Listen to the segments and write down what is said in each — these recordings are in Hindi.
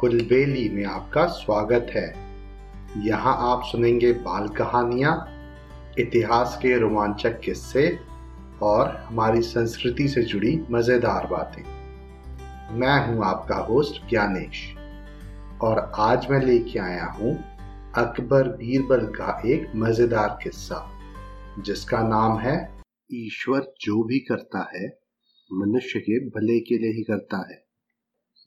कुलबेली में आपका स्वागत है। यहाँ आप सुनेंगे बाल कहानियाँ, इतिहास के रोमांचक किस्से और हमारी संस्कृति से जुड़ी मज़ेदार बातें। मैं हूँ आपका होस्ट ज्ञानेश और आज मैं लेके आया हूँ अकबर बीरबल का एक मज़ेदार किस्सा, जिसका नाम है, ईश्वर जो भी करता है, मनुष्य के भले के लिए ही करता है।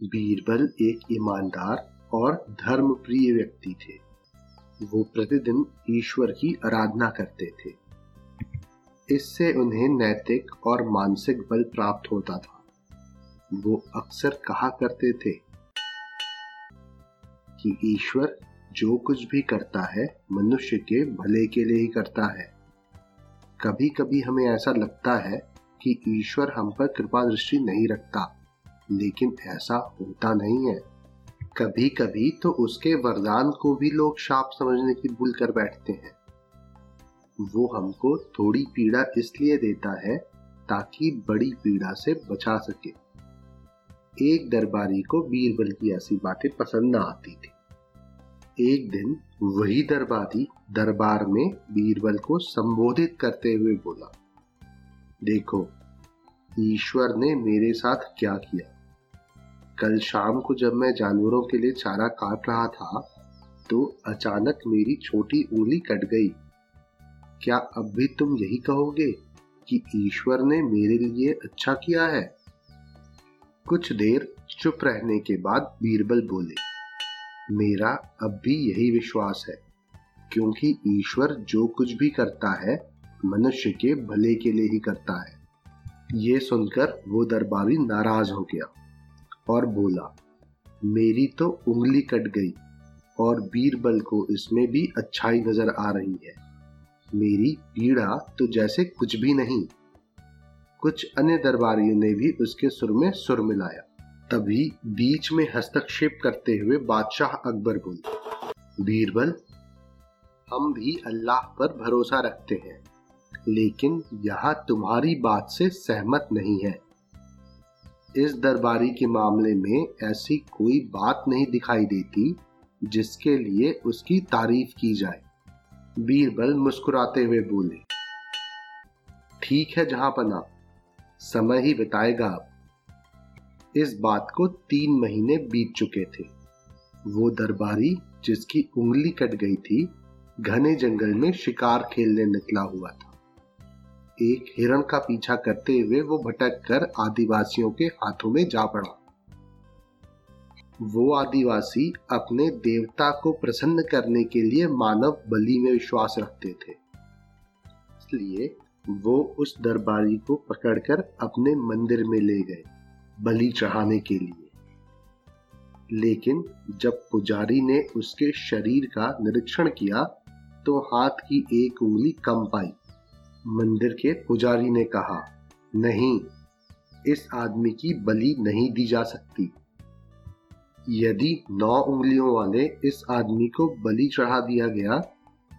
बीरबल एक ईमानदार और धर्मप्रिय व्यक्ति थे। वो प्रतिदिन ईश्वर की आराधना करते थे। इससे उन्हें नैतिक और मानसिक बल प्राप्त होता था। वो अक्सर कहा करते थे कि ईश्वर जो कुछ भी करता है, मनुष्य के भले के लिए ही करता है। कभी कभी हमें ऐसा लगता है कि ईश्वर हम पर कृपा दृष्टि नहीं रखता। लेकिन ऐसा होता नहीं है। कभी कभी तो उसके वरदान को भी लोग शाप समझने की भूल कर बैठते हैं। वो हमको थोड़ी पीड़ा इसलिए देता है ताकि बड़ी पीड़ा से बचा सके। एक दरबारी को बीरबल की ऐसी बातें पसंद न आती थी। एक दिन वही दरबारी दरबार में बीरबल को संबोधित करते हुए बोला, देखो, ईश्वर ने मेरे साथ क्या किया? कल शाम को जब मैं जानवरों के लिए चारा काट रहा था तो अचानक मेरी छोटी उंगली कट गई। क्या अब भी तुम यही कहोगे कि ईश्वर ने मेरे लिए अच्छा किया है? कुछ देर चुप रहने के बाद बीरबल बोले, मेरा अब भी यही विश्वास है, क्योंकि ईश्वर जो कुछ भी करता है, मनुष्य के भले के लिए ही करता है। ये सुनकर वो दरबारी नाराज़ हो गया। और बोला, मेरी तो उंगली कट गई और बीरबल को इसमें भी अच्छाई नज़र आ रही है। मेरी पीड़ा तो जैसे कुछ भी नहीं। कुछ अन्य दरबारियों ने भी उसके सुर में सुर मिलाया। तभी बीच में हस्तक्षेप करते हुए बादशाह अकबर बोले, बीरबल, हम भी अल्लाह पर भरोसा रखते हैं, लेकिन यहाँ तुम्हारी बात से सहमत नहीं है। इस दरबारी के मामले में ऐसी कोई बात नहीं दिखाई देती जिसके लिए उसकी तारीफ़ की जाए। बीरबल मुस्कुराते हुए बोले, ठीक है जहाँ पना समय ही बताएगा अब। इस बात को तीन महीने बीत चुके थे। वो दरबारी जिसकी उंगली कट गई थी, घने जंगल में शिकार खेलने निकला हुआ था। एक हिरण का पीछा करते हुए वो भटक कर आदिवासियों के हाथों में जा पड़ा। वो आदिवासी अपने देवता को प्रसन्न करने के लिए मानव बलि में विश्वास रखते थे। इसलिए वो उस दरबारी को पकड़कर अपने मंदिर में ले गए, बलि चढ़ाने के लिए। लेकिन जब पुजारी ने उसके शरीर का निरीक्षण किया तो हाथ की एक उंगली कम पाई। मंदिर के पुजारी ने कहा, नहीं, इस आदमी की बलि नहीं दी जा सकती। यदि नौ उंगलियों वाले इस आदमी को बलि चढ़ा दिया गया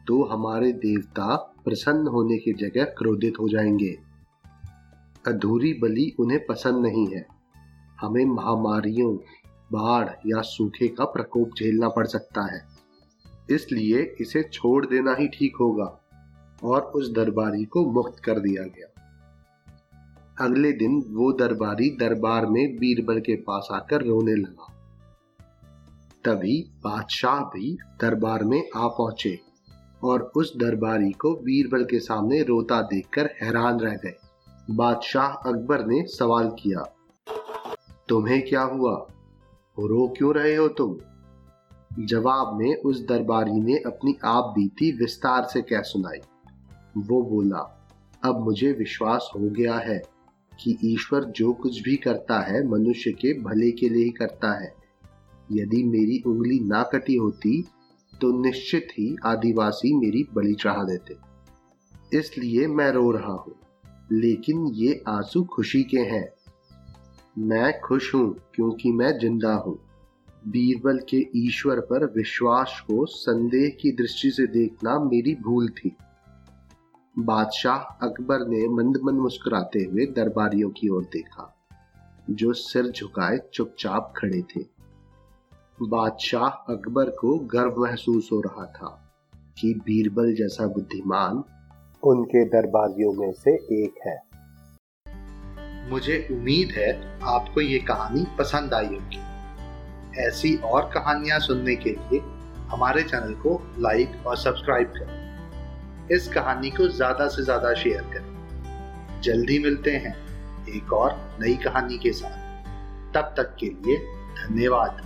तो हमारे देवता प्रसन्न होने की जगह क्रोधित हो जाएँगे। अधूरी बलि उन्हें पसंद नहीं है। हमें महामारियों, बाढ़ या सूखे का प्रकोप झेलना पड़ सकता है। इसलिए इसे छोड़ देना ही ठीक होगा। और उस दरबारी को मुक्त कर दिया गया। अगले दिन वो दरबारी दरबार में बीरबल के पास आकर रोने लगा। तभी बादशाह भी दरबार में आ पहुँचे और उस दरबारी को बीरबल के सामने रोता देखकर हैरान रह गए। बादशाह अकबर ने सवाल किया, तुम्हें क्या हुआ? रो क्यों रहे हो तुम? जवाब में उस दरबारी ने अपनी आप बीती विस्तार से कह सुनाई। वो बोला, अब मुझे विश्वास हो गया है कि ईश्वर जो कुछ भी करता है, मनुष्य के भले के लिए ही करता है। यदि मेरी उंगली ना कटी होती तो निश्चित ही आदिवासी मेरी बलि चढ़ा देते। इसलिए मैं रो रहा हूँ, लेकिन ये आँसू खुशी के हैं। मैं खुश हूँ क्योंकि मैं ज़िंदा हूँ। बीरबल के ईश्वर पर विश्वास को संदेह की दृष्टि से देखना मेरी भूल थी। बादशाह अकबर ने मंद मंद मुस्कुराते हुए दरबारियों की ओर देखा, जो सिर झुकाए चुपचाप खड़े थे। बादशाह अकबर को गर्व महसूस हो रहा था कि बीरबल जैसा बुद्धिमान उनके दरबारियों में से एक है। मुझे उम्मीद है आपको ये कहानी पसंद आई होगी। ऐसी और कहानियाँ सुनने के लिए हमारे चैनल को लाइक और सब्सक्राइब करें। इस कहानी को ज़्यादा से ज़्यादा शेयर करें। जल्दी मिलते हैं एक और नई कहानी के साथ। तब तक के लिए धन्यवाद।